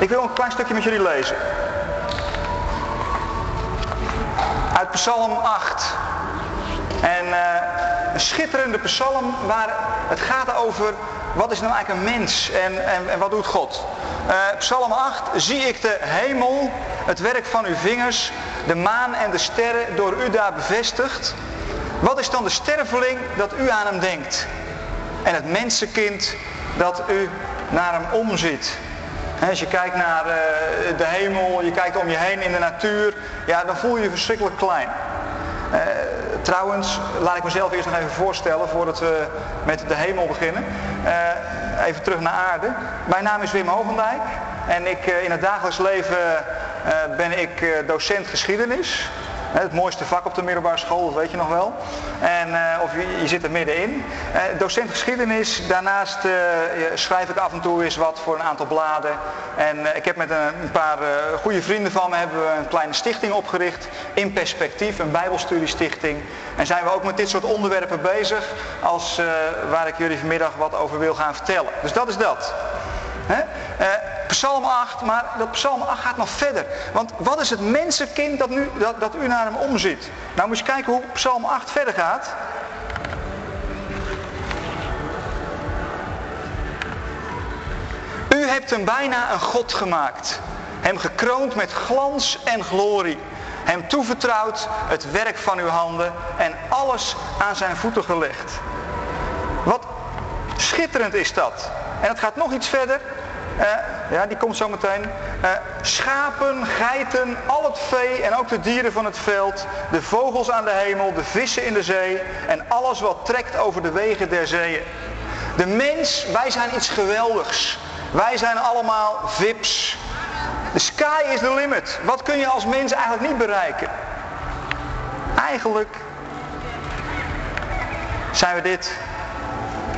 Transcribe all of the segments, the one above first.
Ik wil een klein stukje met jullie lezen. Uit Psalm 8. En uh, een schitterende psalm waar het gaat over wat is nou eigenlijk een mens en, en, en wat doet God. Uh, psalm 8. Zie ik de hemel, het werk van uw vingers, de maan en de sterren door u daar bevestigd. Wat is dan de sterveling dat u aan hem denkt? En het mensenkind dat u naar hem omziet. Als je kijkt naar uh, de hemel, je kijkt om je heen in de natuur, ja, dan voel je je verschrikkelijk klein. Uh, trouwens, laat ik mezelf eerst nog even voorstellen voordat we met de hemel beginnen. Uh, even terug naar aarde. Mijn naam is Wim Hogendijk en ik, in het dagelijks leven ben ik docent geschiedenis. Het mooiste vak op de middelbare school, dat weet je nog wel. En, uh, of je, je, zit er middenin. Uh, docent geschiedenis, daarnaast uh, schrijf ik af en toe eens wat voor een aantal bladen. En ik heb met een, een paar goede vrienden van me hebben we een kleine stichting opgericht. In perspectief, een bijbelstudiestichting. En zijn we ook met dit soort onderwerpen bezig. Als, waar ik jullie vanmiddag wat over wil gaan vertellen. Dus dat is dat. He? Psalm 8, maar dat psalm 8 gaat nog verder. Want wat is het mensenkind dat, nu, dat, dat u naar hem omziet? Nou moet je kijken hoe psalm 8 verder gaat. U hebt hem bijna een God gemaakt. Hem gekroond met glans en glorie. Hem toevertrouwd het werk van uw handen en alles aan zijn voeten gelegd. Wat schitterend is dat. En het gaat nog iets verder. Uh, ja, die komt zo meteen. Uh, schapen, geiten, al het vee en ook de dieren van het veld, de vogels aan de hemel, de vissen in de zee en alles wat trekt over de wegen der zeeën. De mens, wij zijn iets geweldigs. Wij zijn allemaal vips. De sky is the limit. Wat kun je als mens eigenlijk niet bereiken? Eigenlijk zijn we dit.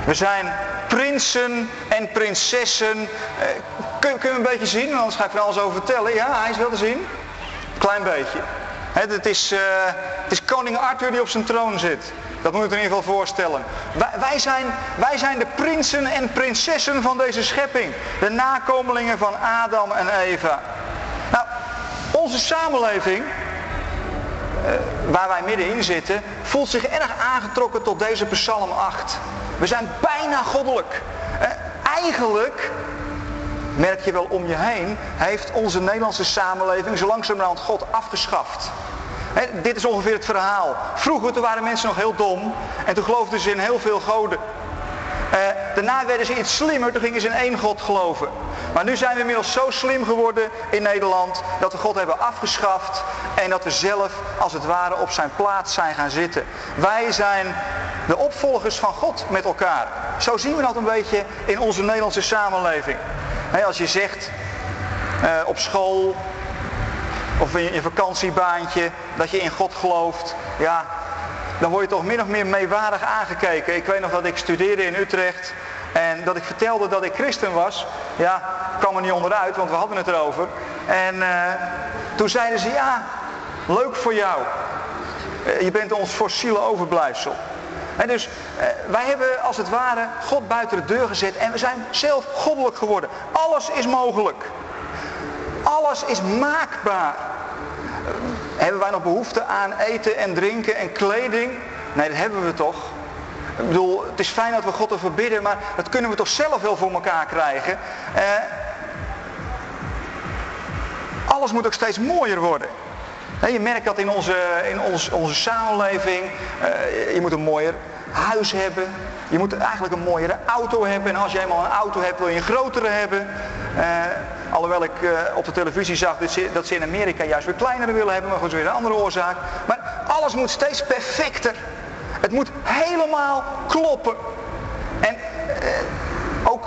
We zijn prinsen en prinsessen. Eh, kun, kun je een beetje zien? Anders ga ik er alles over vertellen. Ja, hij is wel te zien. Klein beetje. het, is, uh, het is koning Arthur die op zijn troon zit. Dat moet je in ieder geval voorstellen. Wij, wij, zijn, wij zijn de prinsen en prinsessen van deze schepping. De nakomelingen van Adam en Eva. Nou, onze samenleving, uh, waar wij middenin zitten, voelt zich erg aangetrokken tot deze psalm 8. We zijn bijna goddelijk. Uh, eigenlijk, merk je wel om je heen, heeft onze Nederlandse samenleving zo langzamerhand God afgeschaft. Dit is ongeveer het verhaal. Vroeger toen waren mensen nog heel dom en toen geloofden ze in heel veel goden. Uh, daarna werden ze iets slimmer, toen gingen ze in één God geloven. Maar nu zijn we inmiddels zo slim geworden in Nederland dat we God hebben afgeschaft en dat we zelf als het ware op zijn plaats zijn gaan zitten. Wij zijn de opvolgers van God met elkaar. Zo zien we dat een beetje in onze Nederlandse samenleving. Als je zegt uh, op school of in je vakantiebaantje dat je in God gelooft, ja, dan word je toch min of meer meewarig aangekeken. Ik weet nog dat ik studeerde in Utrecht en dat ik vertelde dat ik christen was. Ja, kwam er niet onderuit, want we hadden het erover. En uh, toen zeiden ze, ja, leuk voor jou. Uh, je bent ons fossiele overblijfsel. En dus uh, wij hebben als het ware God buiten de deur gezet en we zijn zelf goddelijk geworden. Alles is mogelijk. Alles is maakbaar. Hebben wij nog behoefte aan eten en drinken en kleding? Nee, dat hebben we toch. Ik bedoel, het is fijn dat we God ervoor bidden, maar dat kunnen we toch zelf wel voor elkaar krijgen. Eh, alles moet ook steeds mooier worden. Je merkt dat in onze, in ons, onze samenleving. Uh, je moet een mooier huis hebben. Je moet eigenlijk een mooiere auto hebben. En als je eenmaal een auto hebt, wil je een grotere hebben. Uh, alhoewel ik uh, op de televisie zag dat ze, dat ze in Amerika juist weer kleinere willen hebben. Maar goed, dat is weer een andere oorzaak. Maar alles moet steeds perfecter. Het moet helemaal kloppen. En ook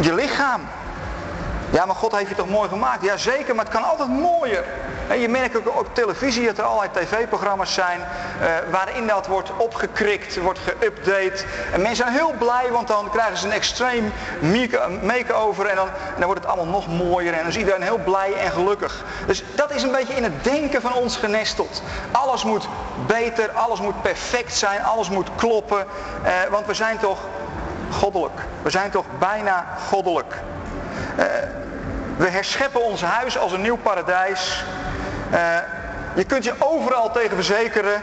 je lichaam. Ja, maar God heeft je toch mooi gemaakt? Jazeker, maar het kan altijd mooier. En je merkt ook op televisie dat er allerlei tv-programma's zijn uh, waarin dat wordt opgekrikt, wordt geüpdate. En mensen zijn heel blij, want dan krijgen ze een extreem make-over en dan, en dan wordt het allemaal nog mooier en dan is iedereen heel blij en gelukkig. Dus dat is een beetje in het denken van ons genesteld. Alles moet beter, alles moet perfect zijn, alles moet kloppen, uh, want we zijn toch goddelijk. We zijn toch bijna goddelijk. Uh, We herscheppen ons huis als een nieuw paradijs. Uh, je kunt je overal tegen verzekeren.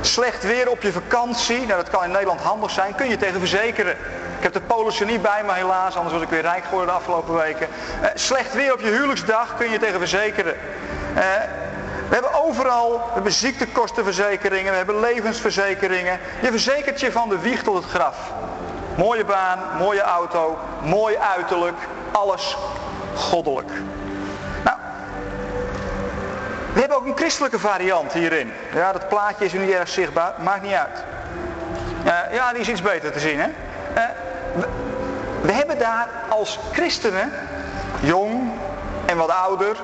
Slecht weer op je vakantie, nou dat kan in Nederland handig zijn, kun je tegen verzekeren. Ik heb de polissen niet bij me helaas, anders was ik weer rijk geworden de afgelopen weken. Uh, slecht weer op je huwelijksdag kun je tegen verzekeren. Uh, we hebben overal, we hebben ziektekostenverzekeringen, we hebben levensverzekeringen. Je verzekert je van de wieg tot het graf. Mooie baan, mooie auto, mooi uiterlijk, alles goddelijk. We hebben ook een christelijke variant hierin. Ja, dat plaatje is nu niet erg zichtbaar, maakt niet uit. Uh, ja, die is iets beter te zien, hè? We, we hebben daar als christenen, jong en wat ouder,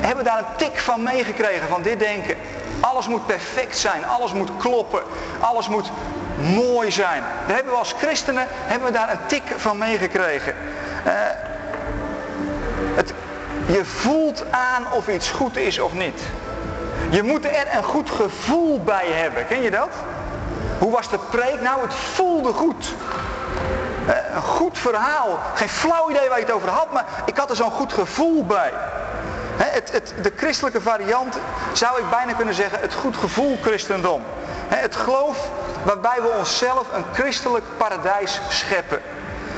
hebben daar een tik van meegekregen van dit denken. Alles moet perfect zijn, alles moet kloppen, alles moet mooi zijn. Daar hebben we als christenen hebben we daar een tik van meegekregen. Uh, het, je voelt aan of iets goed is of niet. Je moet er een goed gevoel bij hebben. Ken je dat? Hoe was de preek? Nou, het voelde goed. Uh, een goed verhaal. Geen flauw idee waar je het over had, maar ik had er zo'n goed gevoel bij. het, het, de christelijke variant zou ik bijna kunnen zeggen het goed gevoel christendom. het geloof waarbij we onszelf een christelijk paradijs scheppen.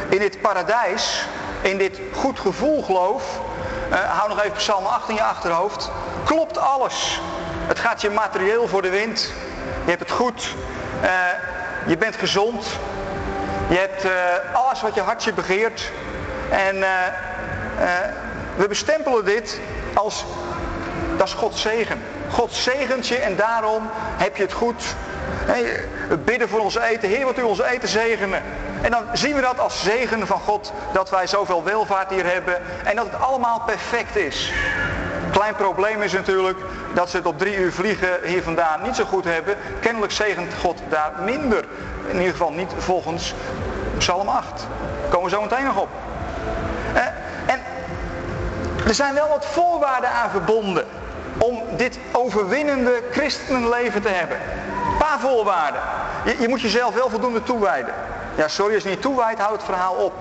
In dit paradijs, in dit goed gevoel geloof, uh, hou nog even Psalm 8 in je achterhoofd, klopt alles. Het gaat je materieel voor de wind. Je hebt het goed. Uh, je bent gezond. Je hebt uh, alles wat je hartje begeert. En we bestempelen dit als, dat is Gods zegen. God zegent je en daarom heb je het goed. We bidden voor ons eten. Heer, wat u ons eten zegenen. En dan zien we dat als zegen van God. Dat wij zoveel welvaart hier hebben. En dat het allemaal perfect is. Klein probleem is natuurlijk dat ze het op drie uur vliegen hier vandaan niet zo goed hebben. Kennelijk zegent God daar minder. In ieder geval niet volgens Psalm 8. Daar komen we zo meteen nog op. En er zijn wel wat voorwaarden aan verbonden om dit overwinnende christenenleven te hebben. Een paar voorwaarden. Je, je, moet jezelf wel voldoende toewijden. Ja, sorry, als je niet toewijdt, houd het verhaal op.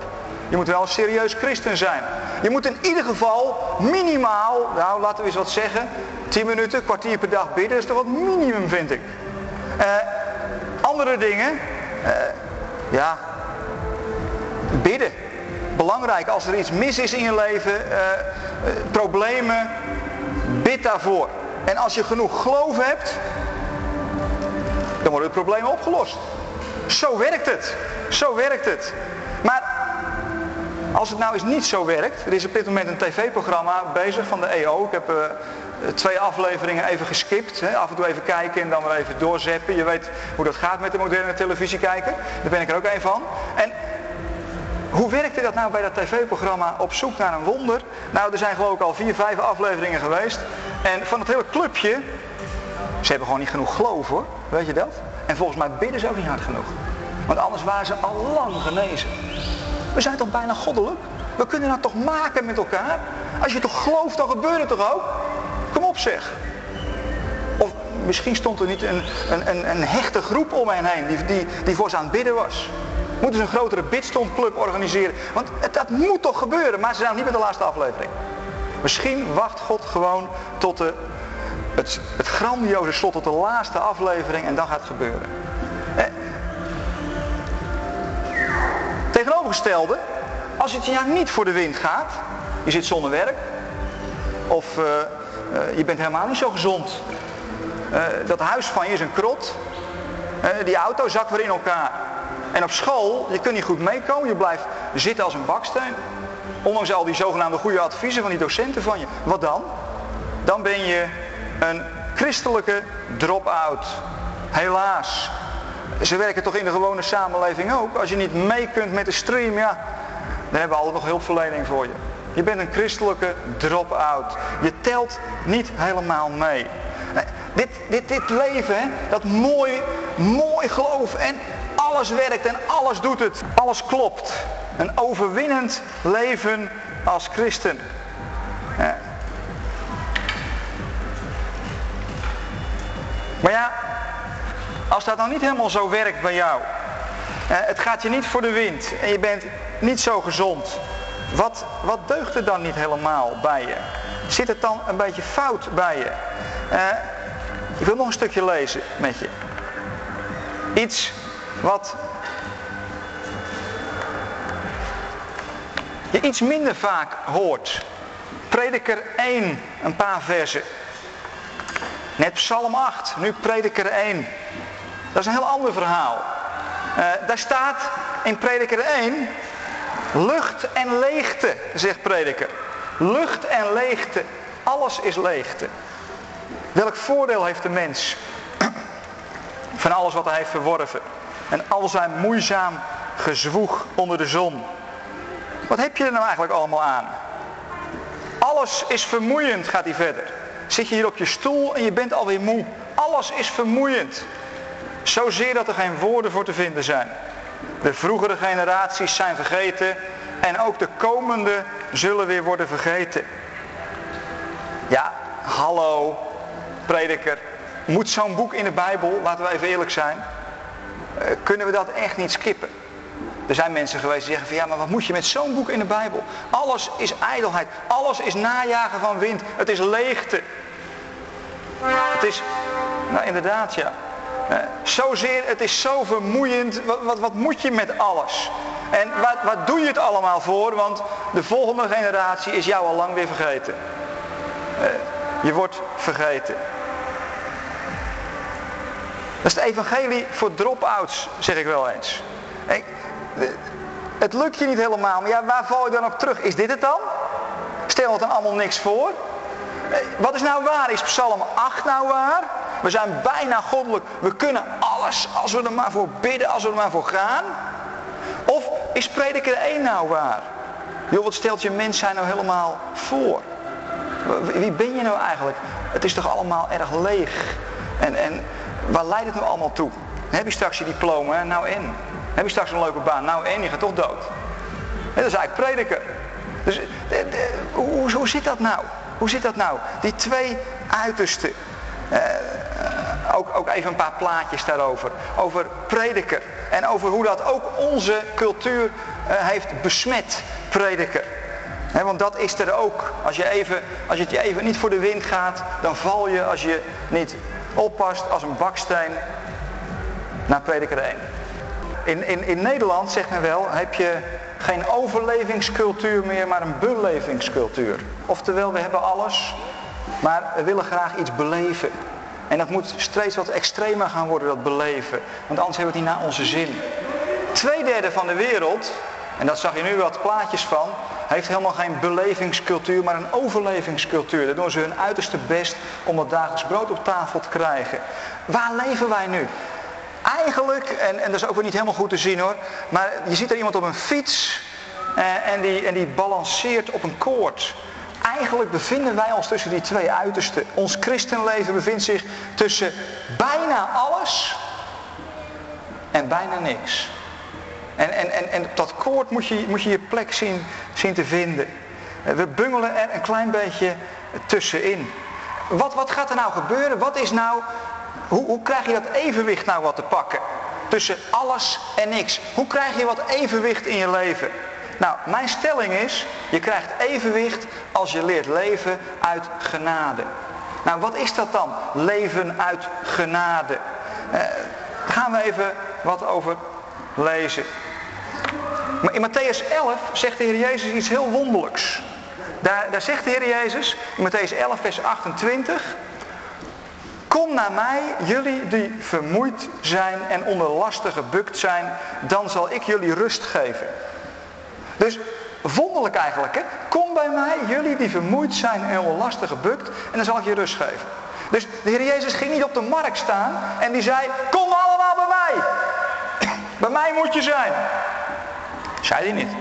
Je moet wel serieus christen zijn. Je moet in ieder geval minimaal, nou laten we eens wat zeggen, 10 minuten, kwartier per dag bidden, is toch wat minimum vind ik. Uh, andere dingen, uh, ja, bidden. Belangrijk, als er iets mis is in je leven, uh, problemen, bid daarvoor. En als je genoeg geloof hebt, dan worden de problemen opgelost. Zo werkt het. Zo werkt het. Maar als het nou eens niet zo werkt. Er is op dit moment een tv-programma bezig van de EO. Ik heb uh, twee afleveringen even geskipt. Hè. Af en toe even kijken en dan weer even doorzeppen. Je weet hoe dat gaat met de moderne televisie kijken. Daar ben ik er ook een van. En hoe werkte dat nou bij dat tv-programma op zoek naar een wonder? Nou, er zijn geloof ik al vier, vijf afleveringen geweest. En van het hele clubje, ze hebben gewoon niet genoeg geloof hoor. Weet je dat? En volgens mij bidden ze ook niet hard genoeg. Want anders waren ze al lang genezen. We zijn toch bijna goddelijk? We kunnen dat toch maken met elkaar? Als je toch gelooft, dan gebeurt het toch ook? Kom op zeg. Of misschien stond er niet een, een, een, een hechte groep om hen heen die, die, die voor ze aan het bidden was. Moeten ze een grotere bidstondclub organiseren? Want dat moet toch gebeuren, maar ze zijn nog niet met de laatste aflevering. Misschien wacht God gewoon tot de, het, het grandioze slot, tot de laatste aflevering en dan gaat het gebeuren. Tegenovergestelde, als het jaar niet voor de wind gaat, je zit zonder werk, of uh, uh, je bent helemaal niet zo gezond. Uh, dat huis van je is een krot, die auto zakt weer in elkaar. En op school, je kunt niet goed meekomen, je blijft zitten als een baksteen. Ondanks al die zogenaamde goede adviezen van die docenten van je. Wat dan? Dan ben je een christelijke drop-out. Helaas. Ze werken toch in de gewone samenleving ook. Als je niet mee kunt met de stream, ja, dan hebben we altijd nog hulpverlening voor je. Je bent een christelijke drop-out. Je telt niet helemaal mee. Dit, dit, dit leven, dat mooi, mooi geloof en alles werkt en alles doet het. Alles klopt. Een overwinnend leven als christen. Maar ja, als dat nou niet helemaal zo werkt bij jou. het gaat je niet voor de wind en je bent niet zo gezond. wat, wat deugt er dan niet helemaal bij je? Zit het dan een beetje fout bij je? Ik wil nog een stukje lezen met je. Iets wat je iets minder vaak hoort. Prediker 1, een paar versen. Net Psalm 8, nu Prediker 1. Dat is een heel ander verhaal. Uh, daar staat in Prediker 1, lucht en leegte, zegt Prediker. Lucht en leegte, alles is leegte. Welk voordeel heeft de mens van alles wat hij heeft verworven? En al zijn moeizaam gezwoeg onder de zon. Wat heb je er nou eigenlijk allemaal aan? Alles is vermoeiend, gaat hij verder. Zit je hier op je stoel en je bent alweer moe. Alles is vermoeiend. Zozeer dat er geen woorden voor te vinden zijn. De vroegere generaties zijn vergeten en ook de komende zullen weer worden vergeten. Ja, hallo, prediker. Moet zo'n boek in de Bijbel, laten we even eerlijk zijn, eh, kunnen we dat echt niet skippen? Er zijn mensen geweest die zeggen van ja, maar wat moet je met zo'n boek in de Bijbel? Alles is ijdelheid. Alles is najagen van wind. Het is leegte. Het is, nou inderdaad ja. Zozeer, het is zo vermoeiend. Wat, wat, wat moet je met alles? En wat, wat doe je het allemaal voor? Want de volgende generatie is jou al lang weer vergeten. Je wordt vergeten. Dat is het evangelie voor drop-outs, zeg ik wel eens. Het lukt je niet helemaal, maar ja, waar val je dan op terug? Is dit het dan? Stel het dan allemaal niks voor? Wat is nou waar? Is Psalm 8 nou waar? We zijn bijna goddelijk. We kunnen alles als we er maar voor bidden, als we er maar voor gaan. Of is prediker 1 nou waar? Joh, wat stelt je mens zijn nou helemaal voor? Wie ben je nou eigenlijk? Het is toch allemaal erg leeg. En, en waar leidt het nou allemaal toe? heb je straks je diploma, nou in. Heb je straks een leuke baan? Nou en je gaat toch dood. dat is eigenlijk prediken. Dus hoe, hoe zit dat nou? Hoe zit dat nou? Die twee uitersten. Eh, ook, ook even een paar plaatjes daarover. Over prediker. En over hoe dat ook onze cultuur uh, heeft besmet. Prediker. want dat is er ook. Als je, even, als het je even niet voor de wind gaat, dan val je als je niet oppast als een baksteen naar prediker 1. In, in, in Nederland, zegt men wel, heb je geen overlevingscultuur meer, maar een belevingscultuur. Oftewel, we hebben alles, maar we willen graag iets beleven. En dat moet steeds wat extremer gaan worden, dat beleven. Want anders hebben we het niet naar onze zin. Tweederde van de wereld, en dat zag je nu wat plaatjes van, heeft helemaal geen belevingscultuur, maar een overlevingscultuur. Daar doen ze hun uiterste best om dat dagelijks brood op tafel te krijgen. Waar leven wij nu? Eigenlijk, en, en dat is ook weer niet helemaal goed te zien hoor, maar je ziet er iemand op een fiets eh, en, die, en die balanceert op een koord. Eigenlijk bevinden wij ons tussen die twee uitersten. Ons christenleven bevindt zich tussen bijna alles en bijna niks. En, en, en, en op dat koord moet je, moet je je plek zien, zien te vinden. Eh, we bungelen er een klein beetje tussenin. Wat, wat gaat er nou gebeuren? Wat is nou hoe, hoe krijg je dat evenwicht nou wat te pakken? Tussen alles en niks. Hoe krijg je wat evenwicht in je leven? Nou, mijn stelling is, je krijgt evenwicht als je leert leven uit genade. Nou, wat is dat dan? Leven uit genade. Eh, gaan we even wat over lezen. Maar in Matthäus 11 zegt de Heer Jezus iets heel wonderlijks. Daar, daar zegt de Heer Jezus in Matthäus 11 vers 28... Kom naar mij, jullie die vermoeid zijn en onder lasten gebukt zijn, dan zal ik jullie rust geven. Dus wonderlijk eigenlijk, hè? Kom bij mij, jullie die vermoeid zijn en lasten gebukt, en dan zal ik je rust geven. Dus de Heer Jezus ging niet op de markt staan en die zei, kom allemaal bij mij. Bij mij moet je zijn. Zei hij niet.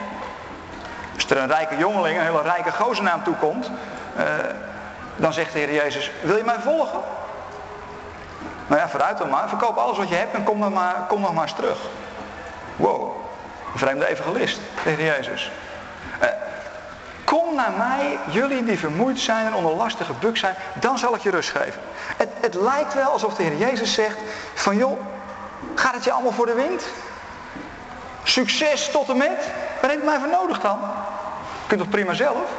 Als er een rijke jongeling, een hele rijke gozer naar hem toe komt, uh, dan zegt de Heer Jezus, wil je mij volgen? Nou ja, vooruit dan maar. Verkoop alles wat je hebt en kom dan maar, kom nog maar eens terug. Wow. Vreemde evangelist tegen Jezus. Eh, kom naar mij, jullie die vermoeid zijn en onder lastige buk zijn, dan zal ik je rust geven. Het, het lijkt wel alsof de Heer Jezus zegt van joh, gaat het je allemaal voor de wind? Succes tot en met? Waar heb je mij voor nodig dan? kunt toch prima zelf?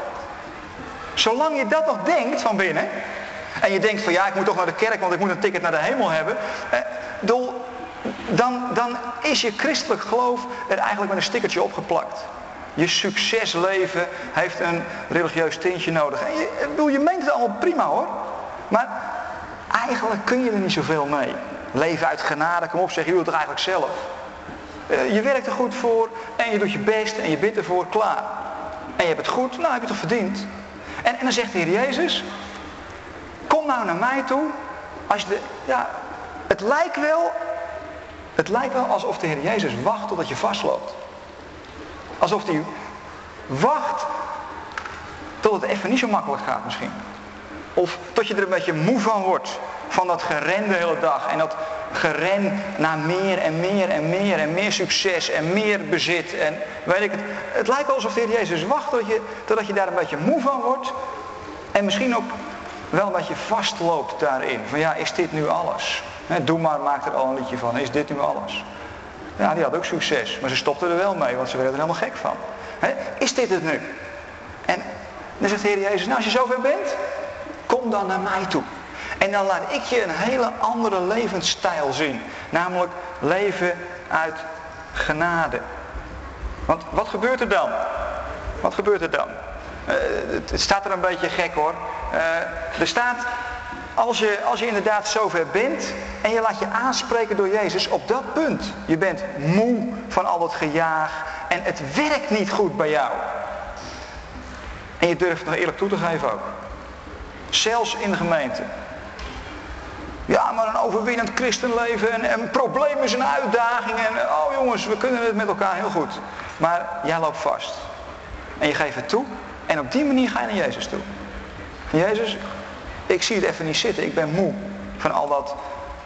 Zolang je dat nog denkt van binnen, en je denkt van ja, ik moet toch naar de kerk, want ik moet een ticket naar de hemel hebben. Eh, dan, dan is je christelijk geloof er eigenlijk met een stickertje opgeplakt. Je succesleven heeft een religieus tintje nodig. En je, je meent het allemaal prima hoor. Maar eigenlijk kun je er niet zoveel mee. Leven uit genade, kom op zeg, je doet het eigenlijk zelf. Eh, je werkt er goed voor en je doet je best en je bidt ervoor, klaar. En je hebt het goed, nou heb je het toch verdiend. En, en dan zegt de Heer Jezus, kom nou naar mij toe. Als je de, ja, het lijkt wel, het lijkt wel alsof de Heer Jezus wacht totdat je vastloopt. Alsof hij wacht tot het even niet zo makkelijk gaat misschien. Of tot je er een beetje moe van wordt. Van dat geren de hele dag. En dat geren naar meer en meer en meer en meer succes en meer bezit. En weet ik het. Het lijkt wel alsof de Heer Jezus wacht tot je, totdat je daar een beetje moe van wordt. En misschien ook wel dat je vastloopt daarin. Van ja, is dit nu alles? Doe maar, maak er al een liedje van. Is dit nu alles? Ja, die had ook succes. Maar ze stopte er wel mee, want ze werden er helemaal gek van. is dit het nu? En dan zegt de Heer Jezus, nou als je zover bent, kom dan naar mij toe. En dan laat ik je een hele andere levensstijl zien. Namelijk leven uit genade. Want wat gebeurt er dan? Wat gebeurt er dan? Uh, het staat er een beetje gek hoor. Uh, er staat, als je, als je inderdaad zover bent en je laat je aanspreken door Jezus op dat punt. Je bent moe van al dat gejaag en het werkt niet goed bij jou. En je durft het nog eerlijk toe te geven ook. Zelfs in de gemeente. Ja, maar een overwinnend christenleven en een probleem is een uitdaging. En oh jongens, we kunnen het met elkaar heel goed. Maar jij loopt vast. En je geeft het toe. En op die manier ga je naar Jezus toe. Jezus, ik zie het even niet zitten. Ik ben moe van al dat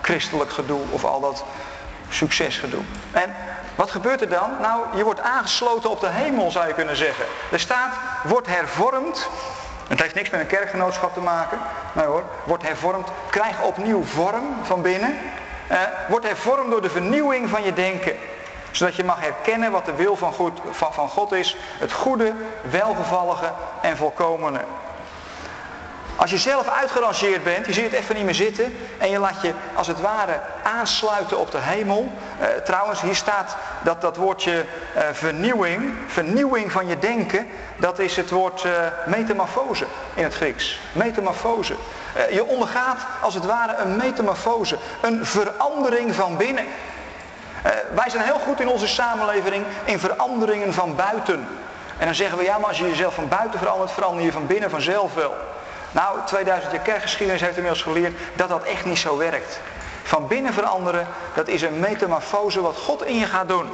christelijk gedoe of al dat succesgedoe. En wat gebeurt er dan? Nou, je wordt aangesloten op de hemel zou je kunnen zeggen. Er staat, wordt hervormd. Het heeft niks met een kerkgenootschap te maken. Nee hoor, wordt hervormd. Krijg opnieuw vorm van binnen. Eh, wordt hervormd door de vernieuwing van je denken. Zodat je mag herkennen wat de wil van, van, van God is. Het goede, welgevallige en volkomene. Als je zelf uitgerangeerd bent, je ziet het even niet meer zitten en je laat je als het ware aansluiten op de hemel. Uh, trouwens, hier staat dat, dat woordje uh, vernieuwing, vernieuwing van je denken, dat is het woord uh, metamorfose in het Grieks. Metamorfose. je ondergaat als het ware een metamorfose, een verandering van binnen. wij zijn heel goed in onze samenleving in veranderingen van buiten. En dan zeggen we, ja, maar als je jezelf van buiten verandert, verander je van binnen vanzelf wel. Nou, 2000 jaar kerkgeschiedenis heeft inmiddels geleerd dat dat echt niet zo werkt. Van binnen veranderen, dat is een metamorfose wat God in je gaat doen.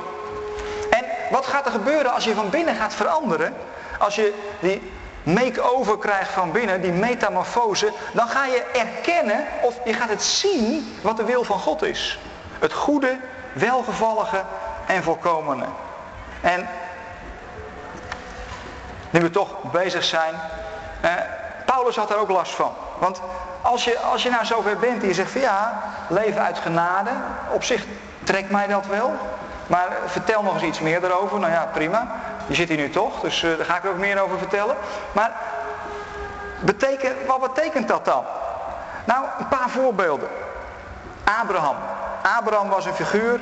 En wat gaat er gebeuren als je van binnen gaat veranderen? Als je die make-over krijgt van binnen, die metamorfose, dan ga je erkennen of je gaat het zien wat de wil van God is. Het goede, welgevallige en volkomene. En nu we toch bezig zijn, eh, Paulus had er ook last van. Want als je, als je nou zover bent en je zegt van ja, leven uit genade, op zich trekt mij dat wel. Maar vertel nog eens iets meer daarover. Nou ja, prima. Je zit hier nu toch, dus uh, daar ga ik er ook meer over vertellen. Maar betekent, wat betekent dat dan? Nou, een paar voorbeelden. Abraham. Abraham was een figuur,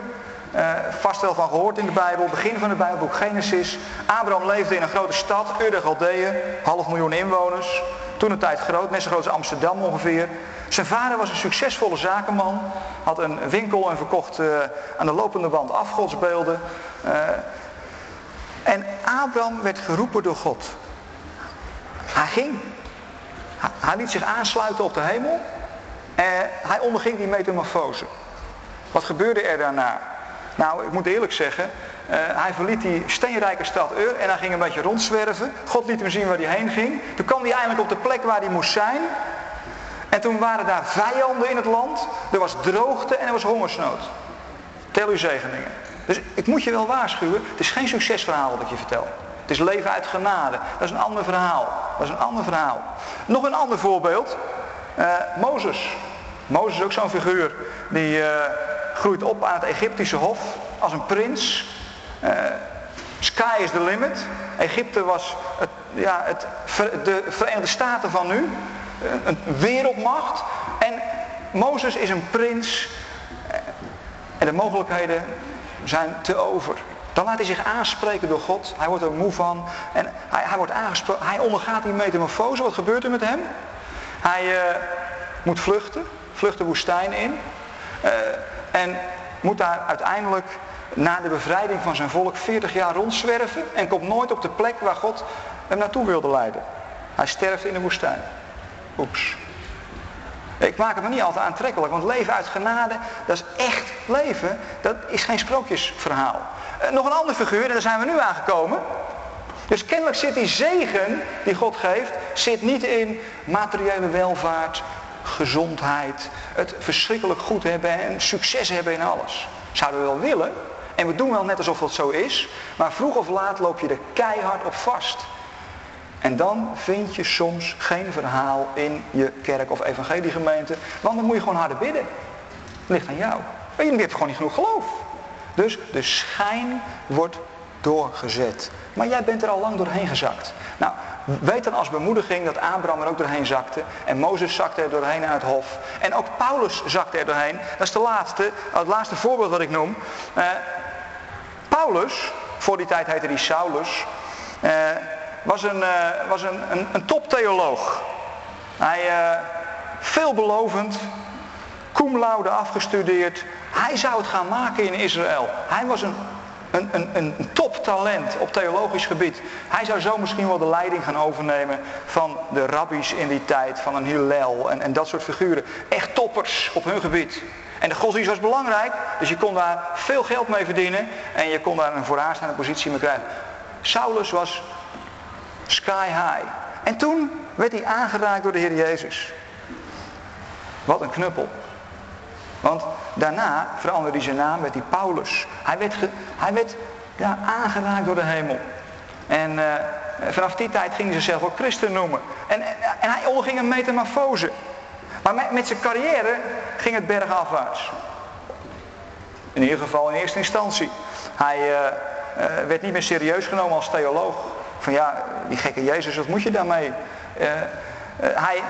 uh, vast wel van gehoord in de Bijbel, begin van het Bijbelboek Genesis. Abraham leefde in een grote stad, Ur de Galdeeën, half miljoen inwoners. Toen een tijd groot, net zo groot als Amsterdam ongeveer. Zijn vader was een succesvolle zakenman. Had een winkel en verkocht uh, aan de lopende band afgodsbeelden. Uh, en Abraham werd geroepen door God. Hij ging. Hij, liet zich aansluiten op de hemel. En hij onderging die metamorfose. Wat gebeurde er daarna? Nou, ik moet eerlijk zeggen, uh, hij verliet die steenrijke stad Ur en hij ging een beetje rondzwerven. God liet hem zien waar hij heen ging. Toen kwam hij eindelijk op de plek waar hij moest zijn. En toen waren daar vijanden in het land. Er was droogte en er was hongersnood. Tel uw zegeningen. Dus ik moet je wel waarschuwen, het is geen succesverhaal wat ik je vertel. Het is leven uit genade. Dat is een ander verhaal. Dat is een ander verhaal. Nog een ander voorbeeld. Uh, Mozes. Mozes is ook zo'n figuur. Die uh, groeit op aan het Egyptische hof als een prins. Uh, Sky is the limit. Egypte was het, ja, het, de Verenigde Staten van nu. Een wereldmacht. En Mozes is een prins. En de mogelijkheden zijn te over. Dan laat hij zich aanspreken door God. Hij wordt er moe van. En hij, hij wordt aangesproken. Hij ondergaat die metamorfose. Wat gebeurt er met hem? Hij uh, moet vluchten. Vlucht de woestijn in. En moet daar uiteindelijk na de bevrijding van zijn volk 40 jaar rondzwerven. En komt nooit op de plek waar God hem naartoe wilde leiden. Hij sterft in de woestijn. Oeps. Ik maak het me niet altijd aantrekkelijk, want leven uit genade, dat is echt leven. Dat is geen sprookjesverhaal. Eh, nog een ander figuur, en daar zijn we nu aangekomen. Dus kennelijk zit die zegen die God geeft, zit niet in materiële welvaart, gezondheid, het verschrikkelijk goed hebben en succes hebben in alles. Zouden we wel willen, en we doen wel net alsof dat zo is, maar vroeg of laat loop je er keihard op vast. En dan vind je soms geen verhaal in je kerk of evangeliegemeente, want dan moet je gewoon harder bidden. Het ligt aan jou. Je hebt gewoon niet genoeg geloof. Dus de schijn wordt doorgezet. Maar jij bent er al lang doorheen gezakt. Nou, weet dan als bemoediging dat Abraham er ook doorheen zakte. En Mozes zakte er doorheen aan het hof. En ook Paulus zakte er doorheen. Dat is de laatste, het laatste voorbeeld wat ik noem. Paulus, voor die tijd heette hij Saulus. Uh, was een, uh, was een, een, een toptheoloog. Hij, veelbelovend, cum laude afgestudeerd, hij zou het gaan maken in Israël. Hij was een, een, een, een toptalent op theologisch gebied. Hij zou zo misschien wel de leiding gaan overnemen van de rabbies in die tijd, van een Hillel en, en dat soort figuren. Echt toppers op hun gebied. En de godsdienst was belangrijk, dus je kon daar veel geld mee verdienen en je kon daar een vooraanstaande positie mee krijgen. Saulus was sky high. En toen werd hij aangeraakt door de Heer Jezus. Wat een knuppel. Want daarna veranderde hij zijn naam, werd hij Paulus. Hij werd, hij werd ja, aangeraakt door de hemel. En uh, vanaf die tijd ging hij zichzelf ook christen noemen. En, en, hij onderging een metamorfose. Maar met, zijn carrière ging het bergafwaarts. In ieder geval in eerste instantie. Hij uh, uh, werd niet meer serieus genomen als theoloog. Van ja, die gekke Jezus, wat moet je daarmee? hij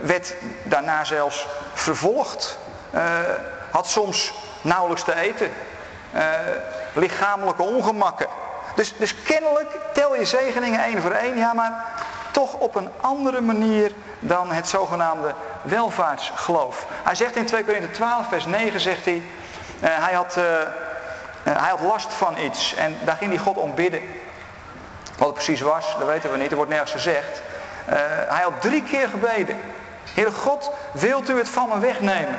werd daarna zelfs vervolgd had soms nauwelijks te eten. Lichamelijke ongemakken. Dus, dus kennelijk tel je zegeningen één voor één, ja, maar toch op een andere manier dan het zogenaamde welvaartsgeloof. Hij zegt in 2 Korinther 12, vers 9, zegt hij, uh, hij, had, hij had last van iets en daar ging hij God om bidden. Wat het precies was, dat weten we niet, er wordt nergens gezegd. hij had drie keer gebeden. Heere God, wilt u het van me wegnemen?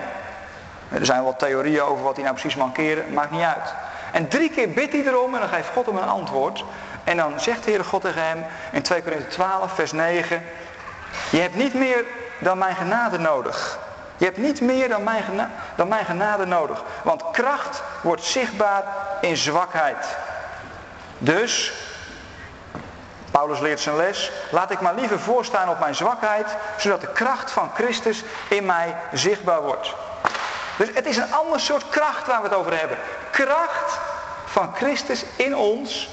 Er zijn wel theorieën over wat hij nou precies mankeerde, maakt niet uit. En drie keer bidt hij erom en dan geeft God hem een antwoord. En dan zegt de Heere God tegen hem in 2 Korinther 12 vers 9. Je hebt niet meer dan mijn genade nodig. Je hebt niet meer dan mijn, dan mijn genade nodig. Want kracht wordt zichtbaar in zwakheid. Dus, Paulus leert zijn les, laat ik maar liever voorstaan op mijn zwakheid, zodat de kracht van Christus in mij zichtbaar wordt. Dus het is een ander soort kracht waar we het over hebben. Kracht van Christus in ons,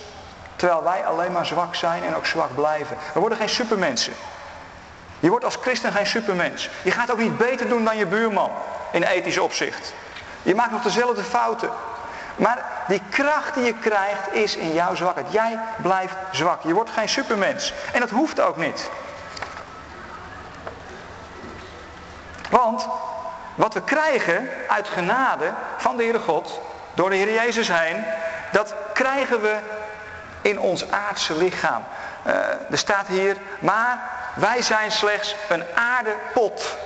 terwijl wij alleen maar zwak zijn en ook zwak blijven. We worden geen supermensen. Je wordt als christen geen supermens. Je gaat ook niet beter doen dan je buurman in ethisch opzicht. Je maakt nog dezelfde fouten. Maar die kracht die je krijgt is in jouw zwakheid. Jij blijft zwak. Je wordt geen supermens. En dat hoeft ook niet. Want wat we krijgen uit genade van de Heere God, door de Heer Jezus heen, dat krijgen we in ons aardse lichaam. Uh, er staat hier, maar wij zijn slechts een aardepot.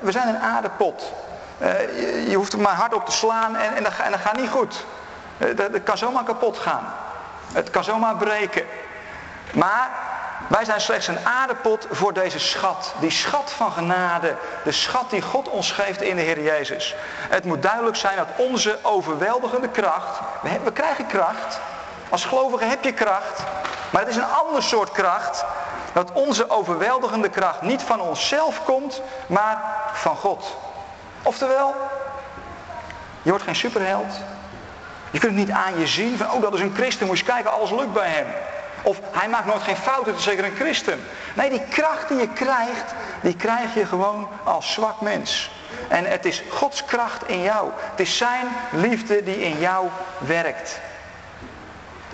We zijn een aardepot. Uh, je, je, hoeft er maar hard op te slaan en, en, dat, en gaat niet goed. Uh, dat, dat kan zomaar kapot gaan. Het kan zomaar breken. Maar wij zijn slechts een aardepot voor deze schat. Die schat van genade. De schat die God ons geeft in de Heer Jezus. Het moet duidelijk zijn dat onze overweldigende kracht. We, we krijgen kracht. Als gelovige heb je kracht. Maar het is een ander soort kracht. Dat onze overweldigende kracht niet van onszelf komt. Maar van God. Oftewel. Je wordt geen superheld. Je kunt het niet aan je zien van, oh dat is een christen, moet je kijken, alles lukt bij hem. Of hij maakt nooit geen fouten, het is zeker een christen. Nee, die kracht die je krijgt, die krijg je gewoon als zwak mens. En het is Gods kracht in jou. Het is zijn liefde die in jou werkt.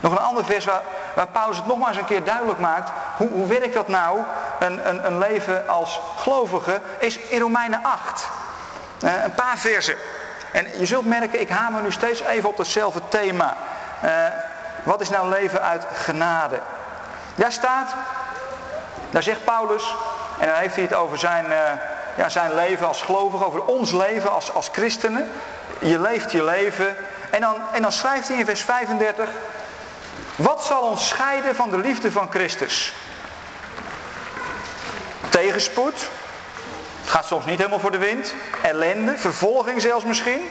Nog een ander vers waar, waar Paulus het nogmaals een keer duidelijk maakt. Hoe, hoe werkt dat nou, een, een, een leven als gelovige, is in Romeinen 8. Uh, een paar versen. En je zult merken, ik hamer nu steeds even op hetzelfde thema. Uh, wat is nou leven uit genade? Daar staat, daar zegt Paulus, en dan heeft hij het over zijn, uh, ja, zijn leven als gelovige, over ons leven als, als christenen. Je leeft je leven. En dan, en dan schrijft hij in vers 35, wat zal ons scheiden van de liefde van Christus? Tegenspoed. Het gaat soms niet helemaal voor de wind. Ellende, vervolging zelfs misschien.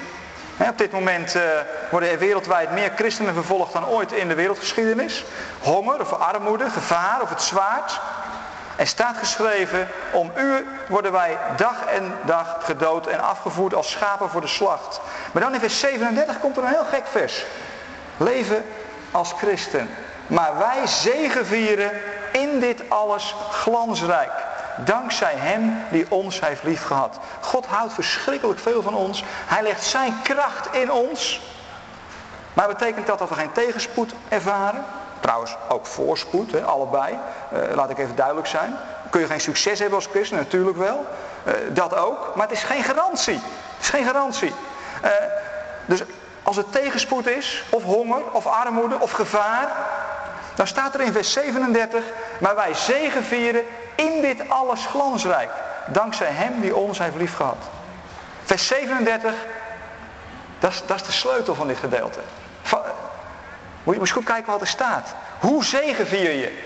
Op dit moment uh, worden er wereldwijd meer christenen vervolgd dan ooit in de wereldgeschiedenis. Honger of armoede, gevaar of het zwaard. Er staat geschreven, om u worden wij dag en dag gedood en afgevoerd als schapen voor de slacht. Maar dan in vers 37 komt er een heel gek vers. Leven als christen. Maar wij zegevieren in dit alles glansrijk. Dankzij hem die ons heeft liefgehad. God houdt verschrikkelijk veel van ons. Hij legt zijn kracht in ons. Maar betekent dat dat we geen tegenspoed ervaren? Trouwens, ook voorspoed, hè, allebei. Uh, laat ik even duidelijk zijn. Kun je geen succes hebben als christen? Natuurlijk wel. Uh, dat ook. Maar het is geen garantie. Het is geen garantie. Uh, dus als het tegenspoed is, of honger, of armoede, of gevaar, dan staat er in vers 37, maar wij zegevieren in dit alles glansrijk, dankzij hem die ons heeft liefgehad. Vers 37, dat is, dat is de sleutel van dit gedeelte. Van, moet je eens goed kijken wat er staat. Hoe zegevier je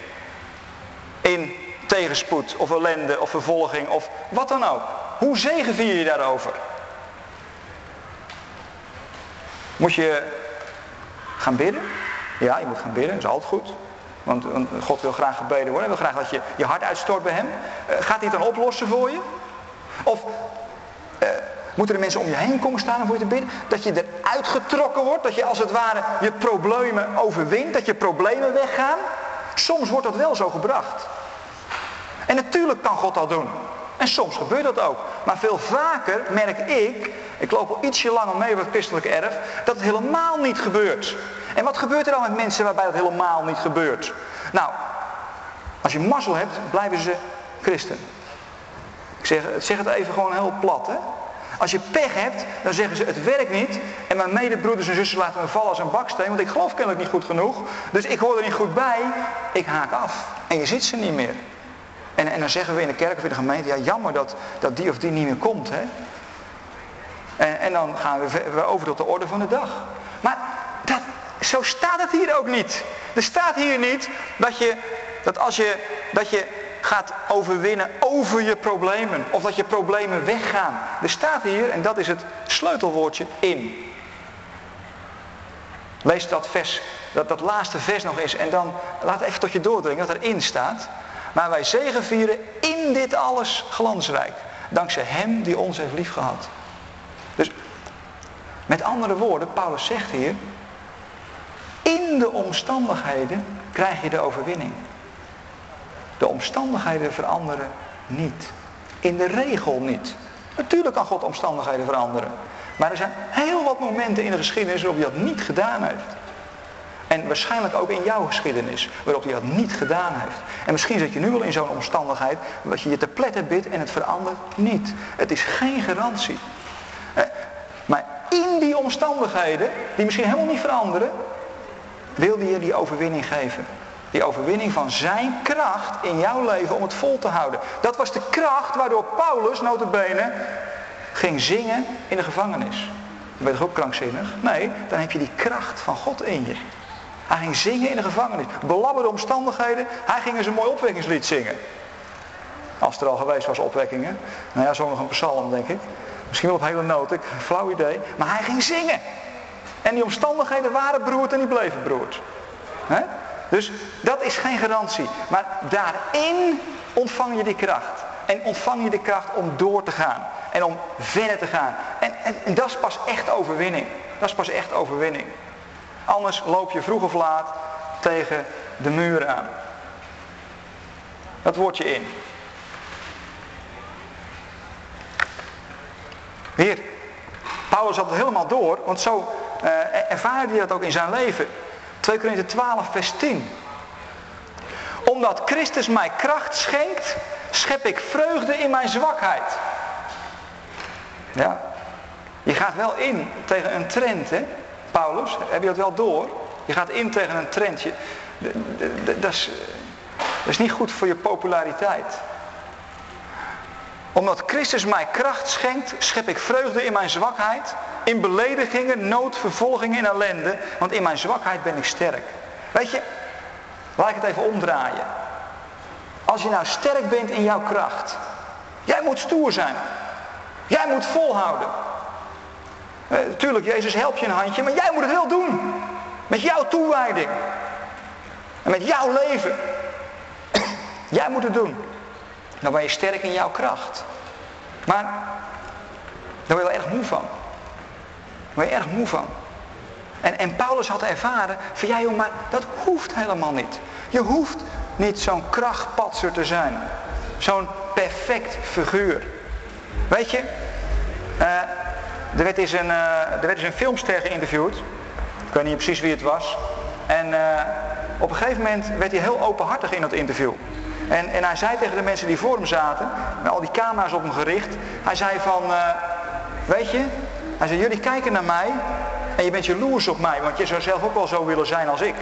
in tegenspoed, of ellende, of vervolging, of wat dan ook? Hoe zegevier je daarover? Moet je gaan bidden? Ja, je moet gaan bidden, dat is altijd goed. Want God wil graag gebeden worden. Hij wil graag dat je je hart uitstort bij hem. Uh, gaat hij het dan oplossen voor je? Of uh, moeten er mensen om je heen komen staan om voor je te bidden? Dat je eruit getrokken wordt. Dat je als het ware je problemen overwint. Dat je problemen weggaan. Soms wordt dat wel zo gebracht. En natuurlijk kan God dat doen. En soms gebeurt dat ook. Maar veel vaker merk ik, ik loop al ietsje langer mee met het christelijke erf, dat het helemaal niet gebeurt. En wat gebeurt er dan met mensen waarbij dat helemaal niet gebeurt? Nou, als je mazzel hebt, blijven ze christen. Ik zeg, zeg het even gewoon heel plat, hè. Als je pech hebt, dan zeggen ze het werkt niet. En mijn medebroeders en zussen laten me vallen als een baksteen. Want ik geloof kennelijk niet goed genoeg. Dus ik hoor er niet goed bij. Ik haak af. En je ziet ze niet meer. En, en dan zeggen we in de kerk of in de gemeente, ja jammer dat, dat die of die niet meer komt. Hè? En, en dan gaan we over tot de orde van de dag. Maar dat, zo staat het hier ook niet. Er staat hier niet dat je, dat als je, dat je gaat overwinnen over je problemen. Of dat je problemen weggaan. Er staat hier, en dat is het sleutelwoordje, in. Lees dat vers, dat, dat laatste vers nog eens. En dan laat even tot je doordringen wat erin staat. Maar wij zegevieren in dit alles glansrijk. Dankzij hem die ons heeft liefgehad. Dus met andere woorden, Paulus zegt hier. In de omstandigheden krijg je de overwinning. De omstandigheden veranderen niet. In de regel niet. Natuurlijk kan God omstandigheden veranderen. Maar er zijn heel wat momenten in de geschiedenis waarop hij dat niet gedaan heeft. En waarschijnlijk ook in jouw geschiedenis, waarop hij dat niet gedaan heeft. En misschien zit je nu wel in zo'n omstandigheid, dat je je te pletten bidt en het verandert niet. Het is geen garantie. Maar in die omstandigheden, die misschien helemaal niet veranderen, wilde je die overwinning geven. Die overwinning van zijn kracht in jouw leven om het vol te houden. Dat was de kracht waardoor Paulus, notabene, ging zingen in de gevangenis. Ben je toch ook krankzinnig? Nee, dan heb je die kracht van God in je. Hij ging zingen in de gevangenis. Belabberde omstandigheden. Hij ging eens een mooi opwekkingslied zingen. Als er al geweest was opwekkingen. Nou ja, zo nog een psalm denk ik. Misschien wel op hele noot, ik flauw idee. Maar hij ging zingen. En die omstandigheden waren beroerd en die bleven beroerd. Dus dat is geen garantie. Maar daarin ontvang je die kracht. En ontvang je de kracht om door te gaan. En om verder te gaan. En, en dat is pas echt overwinning. Dat is pas echt overwinning. Anders loop je vroeg of laat tegen de muur aan. Dat wordt je in. Hier, Paulus had het helemaal door, want zo uh, ervaarde hij dat ook in zijn leven. 2 Korinther 12, vers 10. Omdat Christus mij kracht schenkt, schep ik vreugde in mijn zwakheid. Ja, je gaat wel in tegen een trend, hè, Paulus? Heb je dat wel door? Je gaat in tegen een trendje. Dat is, niet goed voor je populariteit. Omdat Christus mij kracht schenkt, schep ik vreugde in mijn zwakheid. In beledigingen, nood, vervolgingen en ellende. Want in mijn zwakheid ben ik sterk. Weet je, laat ik het even omdraaien. Als je nou sterk bent in jouw kracht. Jij moet stoer zijn. Jij moet volhouden. Uh, tuurlijk, Jezus helpt je een handje, maar jij moet het wel doen. Met jouw toewijding. En met jouw leven. jij moet het doen. Dan ben je sterk in jouw kracht. Maar daar ben je wel erg moe van. Daar ben je erg moe van. En, en Paulus had ervaren van ja joh, maar dat hoeft helemaal niet. Je hoeft niet zo'n krachtpatser te zijn. Zo'n perfect figuur. Weet je, uh, er, werd eens een, uh, er werd een filmster geïnterviewd. Ik weet niet precies wie het was. En uh, op een gegeven moment werd hij heel openhartig in dat interview. En, en hij zei tegen de mensen die voor hem zaten, met al die camera's op hem gericht. Hij zei van, weet je, hij zei jullie kijken naar mij en je bent jaloers op mij. Want je zou zelf ook wel zo willen zijn als ik.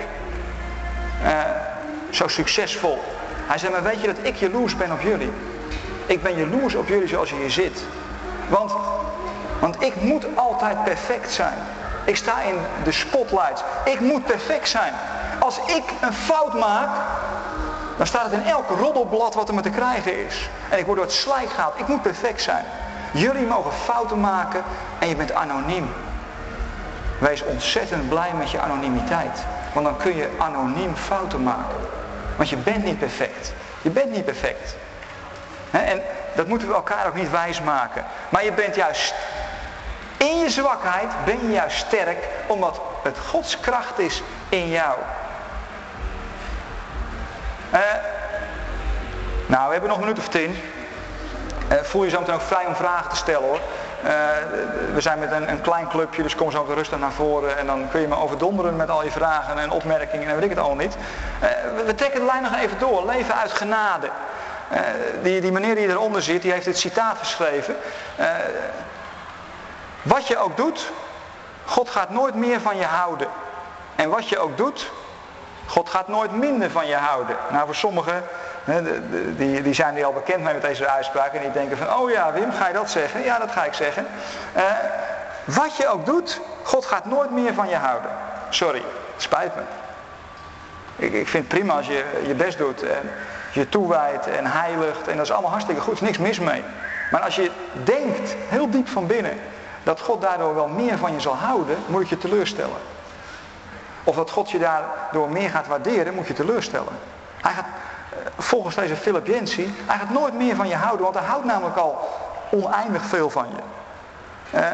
zo succesvol. Hij zei, maar weet je dat ik jaloers ben op jullie? Ik ben jaloers op jullie zoals je hier zit. Want, want ik moet altijd perfect zijn. Ik sta in de spotlight. Ik moet perfect zijn. Als ik een fout maak, dan staat het in elk roddelblad wat er me te krijgen is. En ik word door het slijk gehaald. Ik moet perfect zijn. Jullie mogen fouten maken en je bent anoniem. Wees ontzettend blij met je anonimiteit. Want dan kun je anoniem fouten maken. Want je bent niet perfect. Je bent niet perfect. En dat moeten we elkaar ook niet wijs maken. Maar je bent juist, in je zwakheid ben je juist sterk, omdat het Gods kracht is in jou. Uh, nou, we hebben nog een minuut of tien. Uh, voel je zo meteen ook vrij om vragen te stellen hoor. Uh, we zijn met een, een, klein clubje, dus kom zo meteen rustig naar voren. En dan kun je me overdonderen met al je vragen en opmerkingen en weet ik het allemaal niet. we, we trekken de lijn nog even door. Leven uit genade. Die, die meneer die eronder zit, die heeft dit citaat geschreven. Wat je ook doet, God gaat nooit meer van je houden. En wat je ook doet, God gaat nooit minder van je houden. Nou, voor sommigen, die, zijn die al bekend mee met deze uitspraak. En die denken van, oh ja Wim, ga je dat zeggen? Ja, dat ga ik zeggen. Uh, wat je ook doet, God gaat nooit meer van je houden. Sorry, spijt me. Ik, ik vind het prima als je je best doet. En je toewijdt en heiligt. En dat is allemaal hartstikke goed, er is niks mis mee. Maar als je denkt, heel diep van binnen, dat God daardoor wel meer van je zal houden, moet je teleurstellen. Of dat God je daardoor meer gaat waarderen, moet je teleurstellen. Hij gaat, eh, volgens deze Philip Jensi, hij gaat nooit meer van je houden, want hij houdt namelijk al oneindig veel van je. Eh,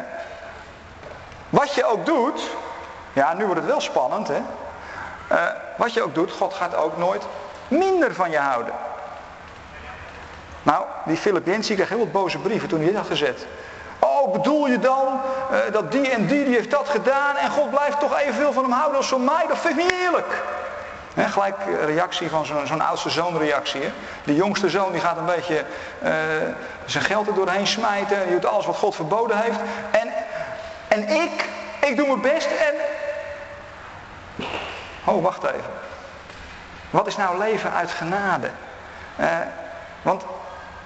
wat je ook doet, ja nu wordt het wel spannend hè. Eh, wat je ook doet, God gaat ook nooit minder van je houden. Nou, die Philip Jensi kreeg heel wat boze brieven toen hij dit had gezet. Oh, bedoel je dan uh, dat die en die, die heeft dat gedaan en God blijft toch evenveel van hem houden als van mij? Dat vind ik niet eerlijk. He, gelijk reactie van zo'n oudste zoon reactie. De jongste zoon die gaat een beetje uh, zijn geld er doorheen smijten. Die doet alles wat God verboden heeft. En, en ik, ik doe mijn best en... Oh, wacht even. Wat is nou leven uit genade? Want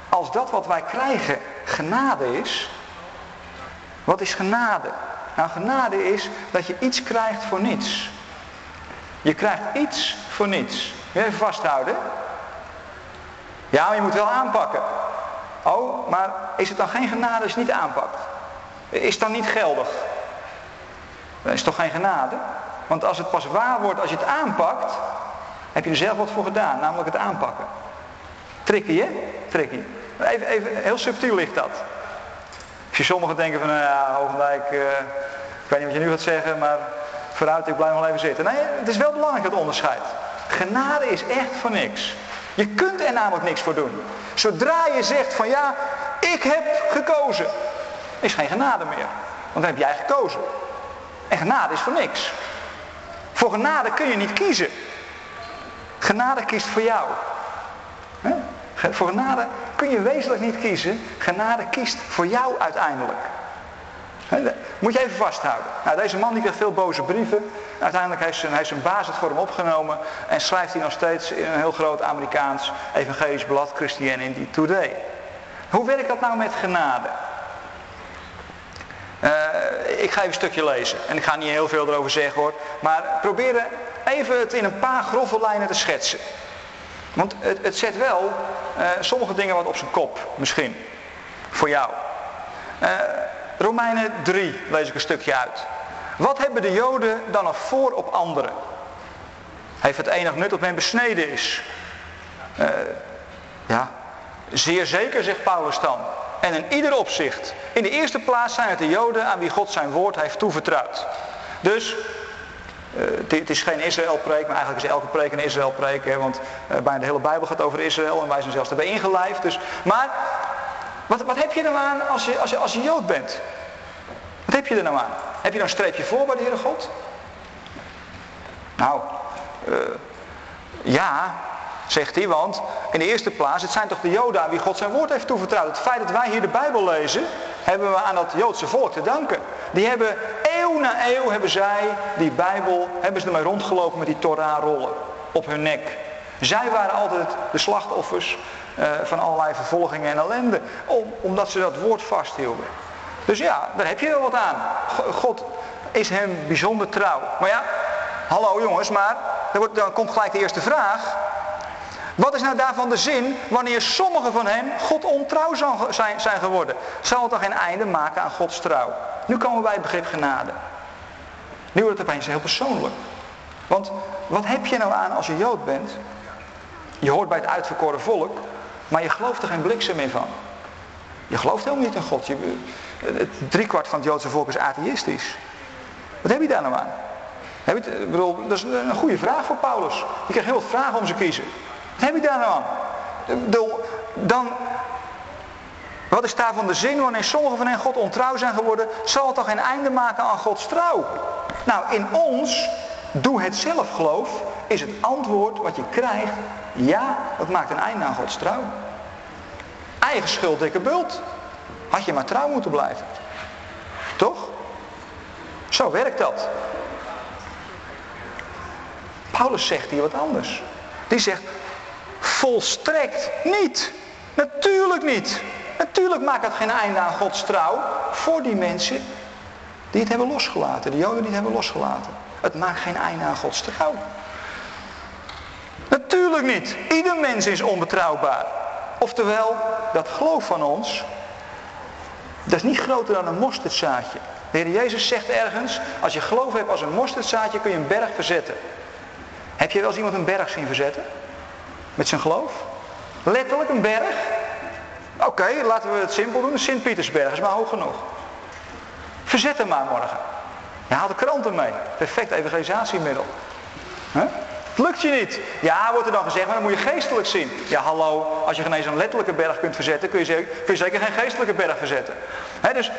als dat wat wij krijgen genade is, wat is genade? Nou, genade is dat je iets krijgt voor niets. Je krijgt iets voor niets. Even vasthouden. Ja, je moet wel aanpakken. Oh, maar is het dan geen genade als je niet aanpakt? Is het dan niet geldig? Dat is toch geen genade? Want als het pas waar wordt als je het aanpakt, heb je er zelf wat voor gedaan, namelijk het aanpakken. Tricky, hè? Tricky. Even, even, heel subtiel ligt dat. Als je sommigen denken van, nou ja, Hogendijk, uh, ik weet niet wat je nu gaat zeggen, maar vooruit, ik blijf nog even zitten. Nee, het is wel belangrijk het onderscheid. Genade is echt voor niks. Je kunt er namelijk niks voor doen. Zodra je zegt van ja, ik heb gekozen, is geen genade meer. Want dan heb jij gekozen. En genade is voor niks. Voor genade kun je niet kiezen. Genade kiest voor jou. Voor genade kun je wezenlijk niet kiezen. Genade kiest voor jou uiteindelijk. Moet je even vasthouden. Nou, deze man die krijgt veel boze brieven. Uiteindelijk heeft zijn, zijn baas het voor hem opgenomen. En schrijft hij nog steeds in een heel groot Amerikaans evangelisch blad Christianity Today. Hoe werkt dat nou met genade? Uh, ik ga even een stukje lezen. En ik ga niet heel veel erover zeggen hoor. Maar probeer even het in een paar grove lijnen te schetsen. Want het, het zet wel uh, sommige dingen wat op zijn kop. Misschien. Voor jou. Uh, Romeinen 3 lees ik een stukje uit. Wat hebben de Joden dan nog voor op anderen? Heeft het enig nut dat men besneden is? Uh, ja, zeer zeker, zegt Paulus dan. En in ieder opzicht. In de eerste plaats zijn het de Joden aan wie God zijn woord heeft toevertrouwd. Dus, het is geen Israël-preek, maar eigenlijk is elke preek een Israël-preek. Want uh, bijna de hele Bijbel gaat over Israël en wij zijn zelfs erbij ingelijfd. Dus, maar wat, wat heb je er nou aan als je, als, je, als je Jood bent? Wat heb je er nou aan? Heb je dan een streepje voor bij de Heere God? Nou, uh, ja, zegt hij, want in de eerste plaats, het zijn toch de Joden aan wie God zijn woord heeft toevertrouwd. Het feit dat wij hier de Bijbel lezen, hebben we aan dat Joodse volk te danken. Die hebben eeuw na eeuw, hebben zij die Bijbel, hebben ze ermee rondgelopen met die Torah-rollen op hun nek. Zij waren altijd de slachtoffers uh, van allerlei vervolgingen en ellende, om, omdat ze dat woord vasthielden. Dus ja, daar heb je wel wat aan. God is hem bijzonder trouw. Maar ja, hallo jongens, maar wordt, dan komt gelijk de eerste vraag. Wat is nou daarvan de zin wanneer sommigen van hen God ontrouw zijn, zijn geworden? Zal het dan geen einde maken aan Gods trouw? Nu komen we bij het begrip genade. Nu wordt het opeens heel persoonlijk. Want wat heb je nou aan als je Jood bent? Je hoort bij het uitverkoren volk, maar je gelooft er geen bliksem meer van. Je gelooft helemaal niet in God. Je, het driekwart van het Joodse volk is atheïstisch. Wat heb je daar nou aan? Heb je, dat is een goede vraag voor Paulus. Je krijgt heel wat vragen om ze kiezen. Heb je daar nou? Dan, wat is daarvan de zin wanneer sommigen van hen God ontrouw zijn geworden? Zal het toch geen einde maken aan Gods trouw? Nou, in ons, doe het zelf geloof, is het antwoord wat je krijgt. Ja, dat maakt een einde aan Gods trouw. Eigen schuld, dikke bult. Had je maar trouw moeten blijven. Toch? Zo werkt dat. Paulus zegt hier wat anders. Die zegt, volstrekt niet. Natuurlijk niet. Natuurlijk maakt het geen einde aan Gods trouw voor die mensen die het hebben losgelaten. De Joden die het hebben losgelaten. Het maakt geen einde aan Gods trouw. Natuurlijk niet. Ieder mens is onbetrouwbaar. Oftewel, dat geloof van ons, dat is niet groter dan een mosterdzaadje. De Heer Jezus zegt ergens, als je geloof hebt als een mosterdzaadje kun je een berg verzetten. Heb je wel eens iemand een berg zien verzetten? Met zijn geloof? Letterlijk een berg? Oké, laten we het simpel doen. Sint-Pietersberg is maar hoog genoeg. Verzet hem maar morgen. Je haalt de kranten mee. Perfect evangelisatiemiddel. Huh? Lukt je niet? Ja, wordt er dan gezegd, maar dan moet je geestelijk zien. Ja, hallo, als je geen eens een letterlijke berg kunt verzetten, kun je, zeker, geen geestelijke berg verzetten. Dus, eh,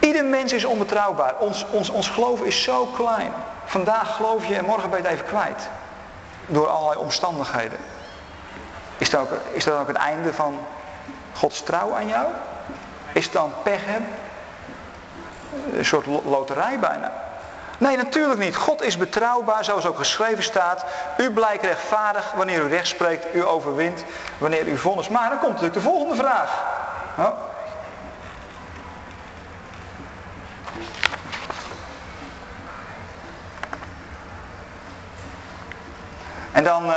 ieder mens is onbetrouwbaar. Ons, ons, ons geloof is zo klein. Vandaag geloof je en morgen ben je het even kwijt. Door allerlei omstandigheden. Is dat ook, is dat ook het einde van Gods trouw aan jou? Is het dan pech hebben? Een soort loterij bijna. Nee, natuurlijk niet. God is betrouwbaar, zoals ook geschreven staat. U blijkt rechtvaardig wanneer u recht spreekt, u overwint wanneer u vonnis. Maar dan komt natuurlijk de volgende vraag. Oh. Dan uh,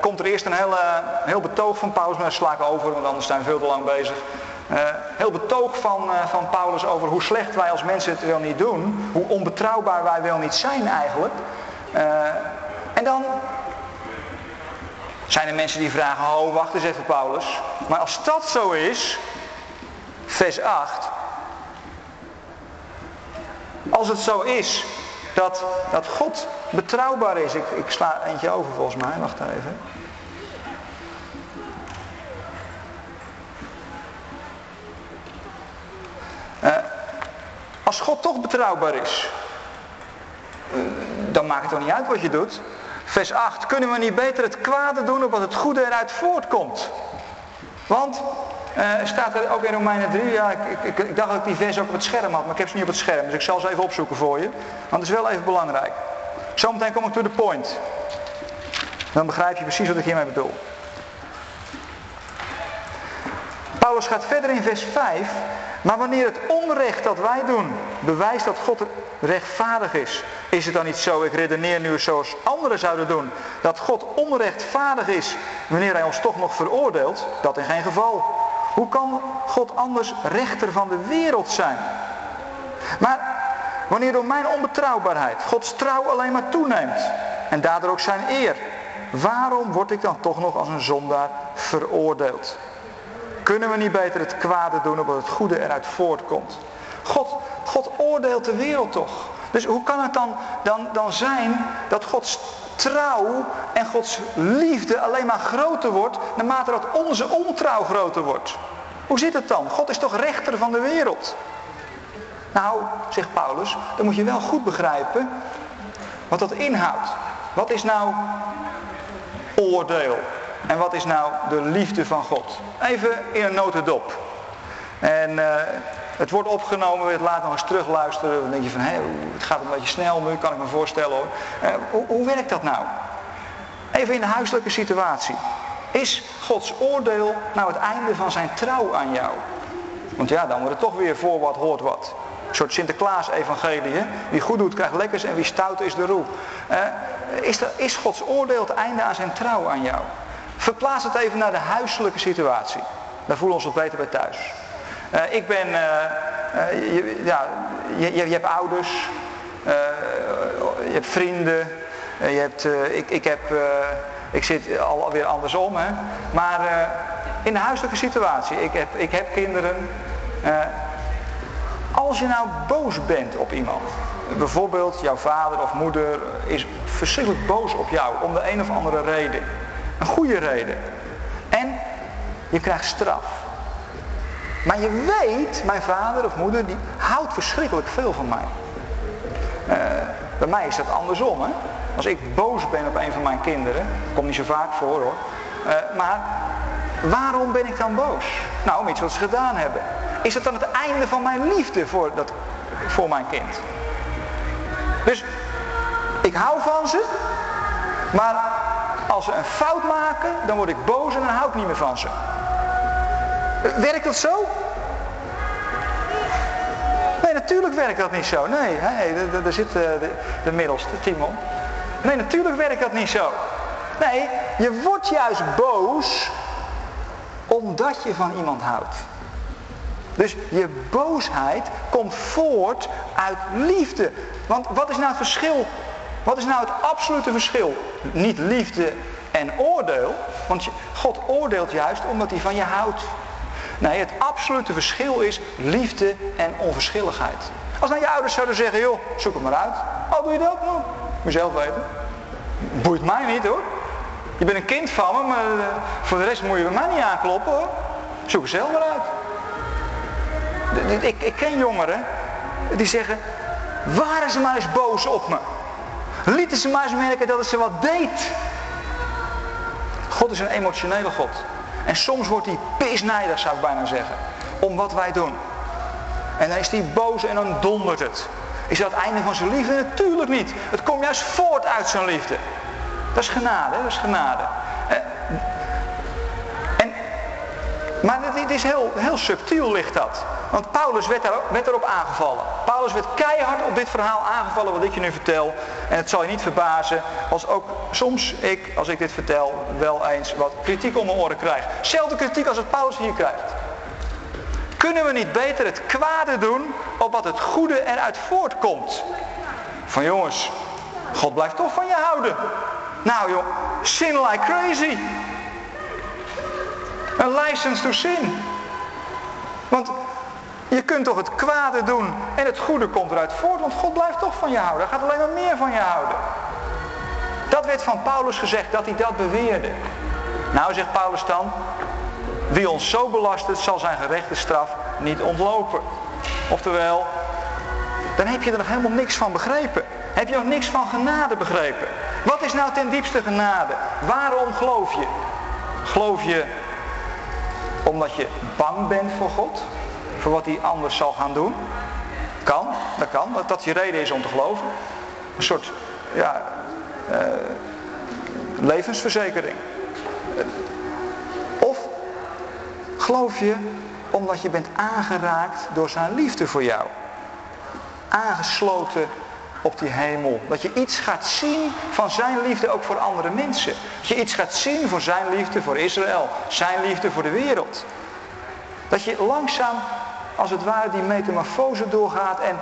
komt er eerst een hele, heel betoog van Paulus, maar daar sla ik over, want anders zijn we veel te lang bezig. Uh, heel betoog van, uh, van Paulus over hoe slecht wij als mensen het wel niet doen. Hoe onbetrouwbaar wij wel niet zijn eigenlijk. En dan zijn er mensen die vragen, oh wacht eens even Paulus. Maar als dat zo is, vers 8. Als het zo is dat, dat God betrouwbaar is. Ik, ik sla eentje over volgens mij, wacht even. Uh, als God toch betrouwbaar is, uh, dan maakt het toch niet uit wat je doet. Vers 8, kunnen we niet beter het kwade doen opdat het goede eruit voortkomt? Want, uh, staat er ook in Romeinen 3, ja, ik, ik, ik, dacht dat ik die vers ook op het scherm had, maar ik heb ze niet op het scherm, dus ik zal ze even opzoeken voor je. Want het is wel even belangrijk. Zometeen kom ik to the point. Dan begrijp je precies wat ik hiermee bedoel. Paulus gaat verder in vers 5. Maar wanneer het onrecht dat wij doen bewijst dat God rechtvaardig is, is het dan niet zo, ik redeneer nu zoals anderen zouden doen, dat God onrechtvaardig is wanneer hij ons toch nog veroordeelt? Dat in geen geval. Hoe kan God anders rechter van de wereld zijn? Maar wanneer door mijn onbetrouwbaarheid Gods trouw alleen maar toeneemt en daardoor ook zijn eer, waarom word ik dan toch nog als een zondaar veroordeeld? Kunnen we niet beter het kwade doen opdat het goede eruit voortkomt? God, God oordeelt de wereld toch? Dus hoe kan het dan, dan, dan zijn dat Gods trouw en Gods liefde alleen maar groter wordt naarmate dat onze ontrouw groter wordt? Hoe zit het dan? God is toch rechter van de wereld? Nou, zegt Paulus, dan moet je wel goed begrijpen wat dat inhoudt. Wat is nou oordeel? En wat is nou de liefde van God? Even in een notendop. En uh, het wordt opgenomen, het later nog eens terugluisteren. Dan denk je van, hé, het gaat een beetje snel nu, kan ik me voorstellen hoor. Uh, hoe, hoe werkt dat nou? Even in de huiselijke situatie. Is Gods oordeel nou het einde van zijn trouw aan jou? Want ja, dan wordt het toch weer voor wat hoort wat. Een soort Sinterklaas-evangelie. Wie goed doet krijgt lekkers en wie stout is de roe. Uh, is, is Gods oordeel het einde aan zijn trouw aan jou? Verplaats het even naar de huiselijke situatie. Daar voelen we ons wat beter bij thuis. Uh, ik ben, uh, je, ja, je, je, hebt ouders, je hebt vrienden, je hebt, ik, ik, heb, ik zit alweer andersom. Hè? Maar in de huiselijke situatie, ik heb, ik heb kinderen. Als je nou boos bent op iemand, bijvoorbeeld jouw vader of moeder is verschrikkelijk boos op jou om de een of andere reden. Een goede reden. En je krijgt straf. Maar je weet, mijn vader of moeder, die houdt verschrikkelijk veel van mij. Uh, bij mij is dat andersom. Hè? Als ik boos ben op een van mijn kinderen, komt niet zo vaak voor hoor. Uh, maar waarom ben ik dan boos? Nou, om iets wat ze gedaan hebben. Is dat dan het einde van mijn liefde voor, dat, voor mijn kind? Dus ik hou van ze, maar als ze een fout maken, dan word ik boos en dan hou ik niet meer van ze. Werkt dat zo? Nee, natuurlijk werkt dat niet zo. Nee, daar zit de, de, de middelste, Timon. Nee, natuurlijk werkt dat niet zo. Nee, je wordt juist boos omdat je van iemand houdt. Dus je boosheid komt voort uit liefde. Want wat is nou het verschil wat is nou het absolute verschil? Niet liefde en oordeel, want God oordeelt juist omdat hij van je houdt. Nee, het absolute verschil is liefde en onverschilligheid. Als nou je ouders zouden zeggen, joh, zoek het maar uit. Oh, doe je dat? Nou, moet je zelf weten. Boeit mij niet hoor. Je bent een kind van me, maar uh, voor de rest moet je bij mij niet aankloppen hoor. Zoek het zelf maar uit. Ik, ik ken jongeren die zeggen, waren ze maar eens boos op me. Lieten ze maar eens merken dat het ze wat deed. God is een emotionele God. En soms wordt hij pisnijdig, zou ik bijna zeggen. Om wat wij doen. En dan is hij boos en dan dondert het. Is dat het einde van zijn liefde? Natuurlijk niet. Het komt juist voort uit zijn liefde. Dat is genade, dat is genade. Maar het is heel, heel subtiel ligt dat. Want Paulus werd, daar, erop aangevallen. Paulus werd keihard op dit verhaal aangevallen wat ik je nu vertel. En het zal je niet verbazen als ook soms ik, als ik dit vertel, wel eens wat kritiek om mijn oren krijg. Zelfde kritiek als het Paulus hier krijgt. Kunnen we niet beter het kwade doen op wat het goede eruit voortkomt? Van jongens, God blijft toch van je houden. Nou joh, sin like crazy. Een license to sin. Want Je kunt toch het kwade doen en het goede komt eruit voort, want God blijft toch van je houden. Hij gaat alleen maar meer van je houden. Dat werd van Paulus gezegd, dat hij dat beweerde. Nou, zegt Paulus dan, wie ons zo belast, zal zijn gerechte straf niet ontlopen. Oftewel, dan heb je er nog helemaal niks van begrepen. Heb je nog niks van genade begrepen? Wat is nou ten diepste genade? Waarom geloof je? Geloof je omdat je bang bent voor God? Voor wat hij anders zal gaan doen? Kan, dat kan. Dat dat je reden is om te geloven. Een soort, ja, uh, levensverzekering. Of geloof je omdat je bent aangeraakt door zijn liefde voor jou? Aangesloten op die hemel. Dat je iets gaat zien van zijn liefde ook voor andere mensen. Dat je iets gaat zien voor zijn liefde voor Israël. Zijn liefde voor de wereld. Dat je langzaam, als het ware, die metamorfose doorgaat en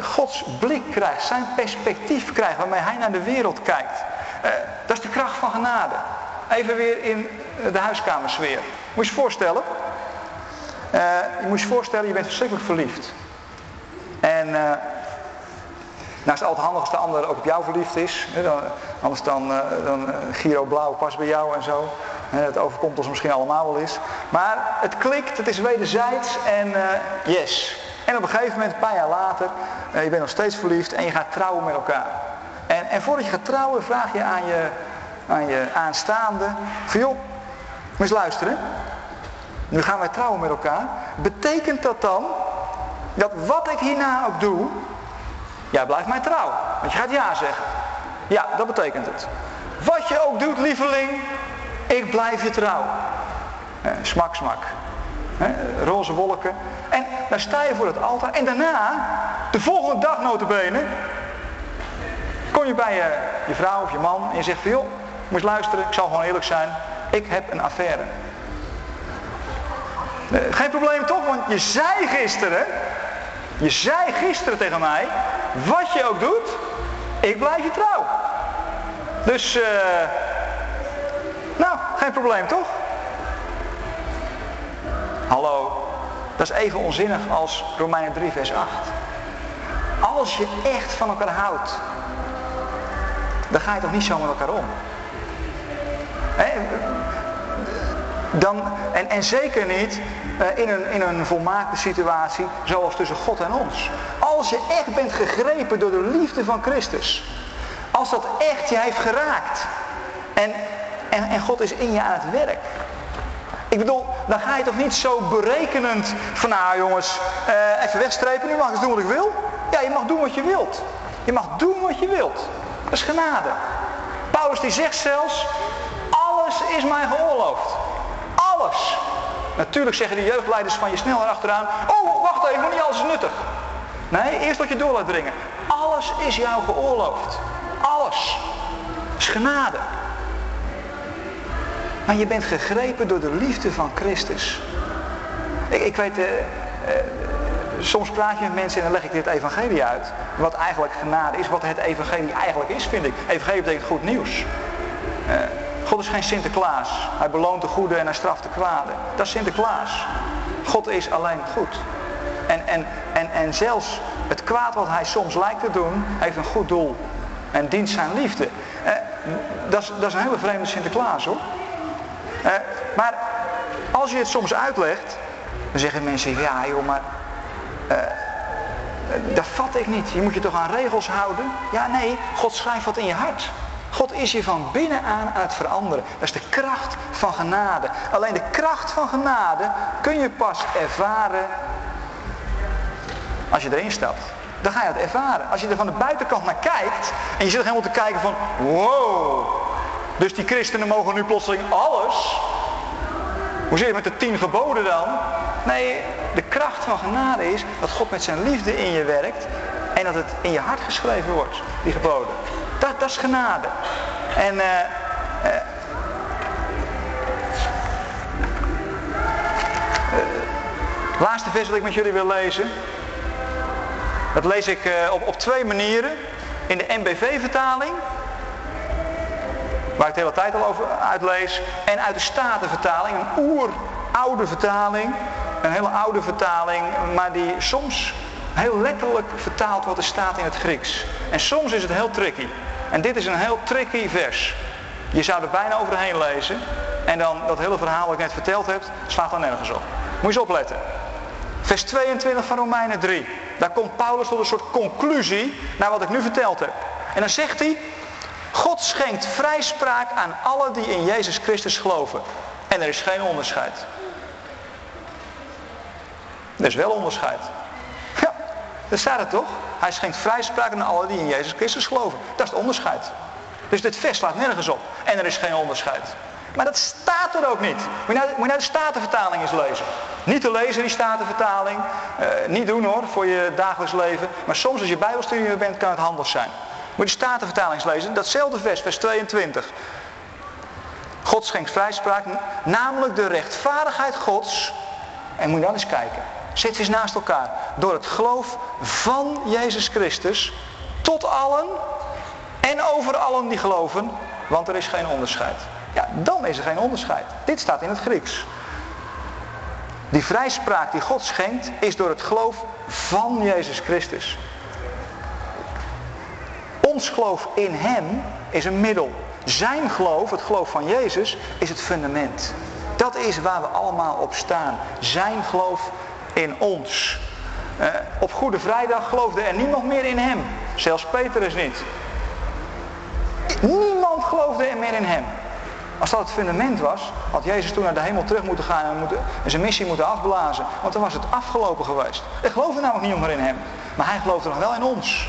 Gods blik krijgt, zijn perspectief krijgt waarmee hij naar de wereld kijkt. Eh, dat is de kracht van genade. Even weer in de huiskamersfeer. Moet je je voorstellen. Je moet je voorstellen, je bent verschrikkelijk verliefd. En nou is het altijd handig als de ander ook op jou verliefd is. Anders dan, uh, dan Giro Blauw past bij jou en zo. Het overkomt ons misschien allemaal wel eens. Maar het klikt, het is wederzijds en yes. En op een gegeven moment, een paar jaar later, je bent nog steeds verliefd en je gaat trouwen met elkaar. En, en voordat je gaat trouwen vraag je aan je, aan je aanstaande, van joh, eens luisteren. Nu gaan wij trouwen met elkaar. Betekent dat dan dat wat ik hierna ook doe, jij blijft mij trouw. Want je gaat ja zeggen. Ja, dat betekent het. Wat je ook doet, lieveling, ik blijf je trouw. Eh, smak, smak. Eh, roze wolken. En dan sta je voor het altaar. En daarna, de volgende dag notabene, kom je bij je, je vrouw of je man en je zegt van joh, moet je luisteren, ik zal gewoon eerlijk zijn. Ik heb een affaire. Eh, geen probleem toch, want je zei gisteren, je zei gisteren tegen mij, wat je ook doet, ik blijf je trouw. Dus, uh, nou, geen probleem toch? Hallo, dat is even onzinnig als Romeinen 3 vers 8. Als je echt van elkaar houdt, dan ga je toch niet zo met elkaar om. Dan, en, en zeker niet uh, in, een, in een volmaakte situatie zoals tussen God en ons. Als je echt bent gegrepen door de liefde van Christus. Als dat echt je heeft geraakt. En, en, God is in je aan het werk. Ik bedoel, dan ga je toch niet zo berekenend van nou jongens, uh, even wegstrepen, nu mag ik doen wat ik wil. Ja, je mag doen wat je wilt. Je mag doen wat je wilt. Dat is genade. Paulus die zegt zelfs, alles is mij geoorloofd. Natuurlijk zeggen de jeugdleiders van je sneller achteraan, oh wacht even, niet alles is nuttig. Nee, eerst wat je door laat dringen. Alles is jou geoorloofd. Alles. Is genade. Maar je bent gegrepen door de liefde van Christus. Ik, ik weet, uh, uh, soms praat je met mensen en dan leg ik dit evangelie uit. Wat eigenlijk genade is, wat het evangelie eigenlijk is, vind ik. Evangelie betekent goed nieuws. Uh, God is geen Sinterklaas. Hij beloont de goede en hij straft de kwade. Dat is Sinterklaas. God is alleen goed. En, en, en, en zelfs het kwaad wat hij soms lijkt te doen, heeft een goed doel. En dient zijn liefde. Eh, dat, is, dat is een hele vreemde Sinterklaas hoor. Eh, maar als je het soms uitlegt, dan zeggen mensen, ja joh, maar uh, dat vat ik niet. Je moet je toch aan regels houden? Ja, nee, God schrijft wat in je hart. God is je van binnenan aan het veranderen. Dat is de kracht van genade. Alleen de kracht van genade kun je pas ervaren als je erin stapt. Dan ga je het ervaren. Als je er van de buitenkant naar kijkt en je zit helemaal te kijken van wow. Dus die christenen mogen nu plotseling alles. Hoe zit het met de tien geboden dan? Nee, de kracht van genade is dat God met zijn liefde in je werkt en dat het in je hart geschreven wordt, die geboden. Dat, is genade. En uh, laatste vers dat ik met jullie wil lezen. Dat lees ik op, op twee manieren. In de MBV-vertaling. Waar ik de hele tijd al over uitlees. En uit de Statenvertaling. Een oeroude vertaling. een hele oude vertaling, maar die soms heel letterlijk vertaalt wat er staat in het Grieks. En soms is het heel tricky. En dit is een heel tricky vers. Je zou er bijna overheen lezen. En dan dat hele verhaal wat ik net verteld heb, slaat dan nergens op. Moet je eens opletten. Vers 22 van Romeinen 3. Daar komt Paulus tot een soort conclusie naar wat ik nu verteld heb. En dan zegt hij, God schenkt vrijspraak aan allen die in Jezus Christus geloven. En er is geen onderscheid. Er is wel onderscheid. Ja, daar staat het toch? Hij schenkt vrijspraak aan allen die in Jezus Christus geloven. Dat is het onderscheid. Dus dit vers slaat nergens op. En er is geen onderscheid. Maar dat staat er ook niet. Moet je nou, moet nou de Statenvertaling eens lezen. Niet te lezen die Statenvertaling. Uh, niet doen hoor, voor je dagelijks leven. Maar soms als je bijbelstudie bent, kan het handig zijn. Moet je de Statenvertaling lezen. Datzelfde vers, vers 22. God schenkt vrijspraak, namelijk de rechtvaardigheid Gods. En moet je dan eens kijken. Zet eens naast elkaar. Door het geloof van Jezus Christus tot allen en over allen die geloven, want er is geen onderscheid. Ja, dan is er geen onderscheid. Dit staat in het Grieks. Die vrijspraak die God schenkt, is door het geloof van Jezus Christus. Ons geloof in Hem is een middel. Zijn geloof, het geloof van Jezus, is het fundament. Dat is waar we allemaal op staan. Zijn geloof in ons. Uh, op Goede Vrijdag geloofde er niemand meer in hem. Zelfs Petrus niet. Niemand geloofde er meer in hem. Als dat het fundament was, had Jezus toen naar de hemel terug moeten gaan en, moeten, en zijn missie moeten afblazen. Want dan was het afgelopen geweest. Er geloofde namelijk niemand meer in hem. Maar hij geloofde nog wel in ons.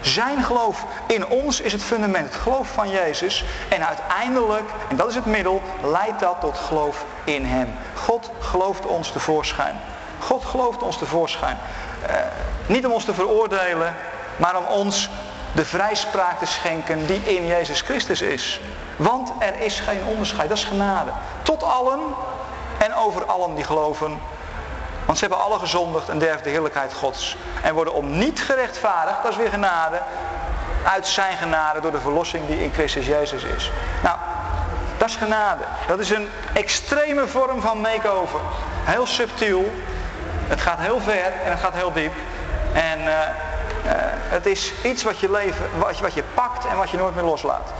Zijn geloof in ons is het fundament, het geloof van Jezus. En uiteindelijk, en dat is het middel, leidt dat tot geloof in Hem. God gelooft ons tevoorschijn. God gelooft ons tevoorschijn. Uh, niet om ons te veroordelen, maar om ons de vrijspraak te schenken die in Jezus Christus is. Want er is geen onderscheid, dat is genade. Tot allen en over allen die geloven. Want ze hebben alle gezondigd en derven de heerlijkheid Gods. En worden om niet gerechtvaardigd, dat is weer genade, uit zijn genade door de verlossing die in Christus Jezus is. Nou, dat is genade. Dat is een extreme vorm van make-over. Heel subtiel. Het gaat heel ver en het gaat heel diep. En uh, uh, het is iets wat je leven, wat wat je pakt en wat je nooit meer loslaat.